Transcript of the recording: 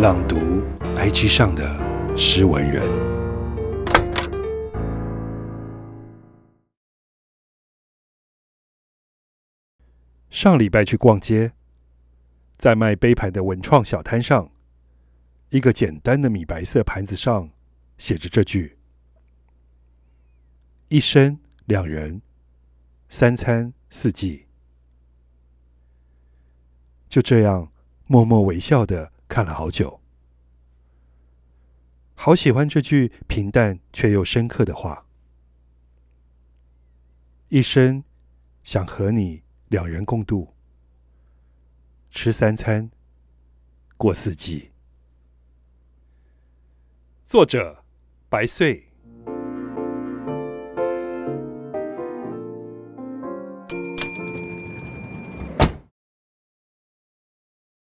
朗读 IG 上的诗文人。上礼拜去逛街，在卖杯盘的文创小摊上，一个简单的米白色盘子上写着这句：“一生两人，三餐四季。”就这样默默微笑的看了好久，好喜欢这句平淡却又深刻的话。一生想和你两人共度，吃三餐，过四季。作者：白穗。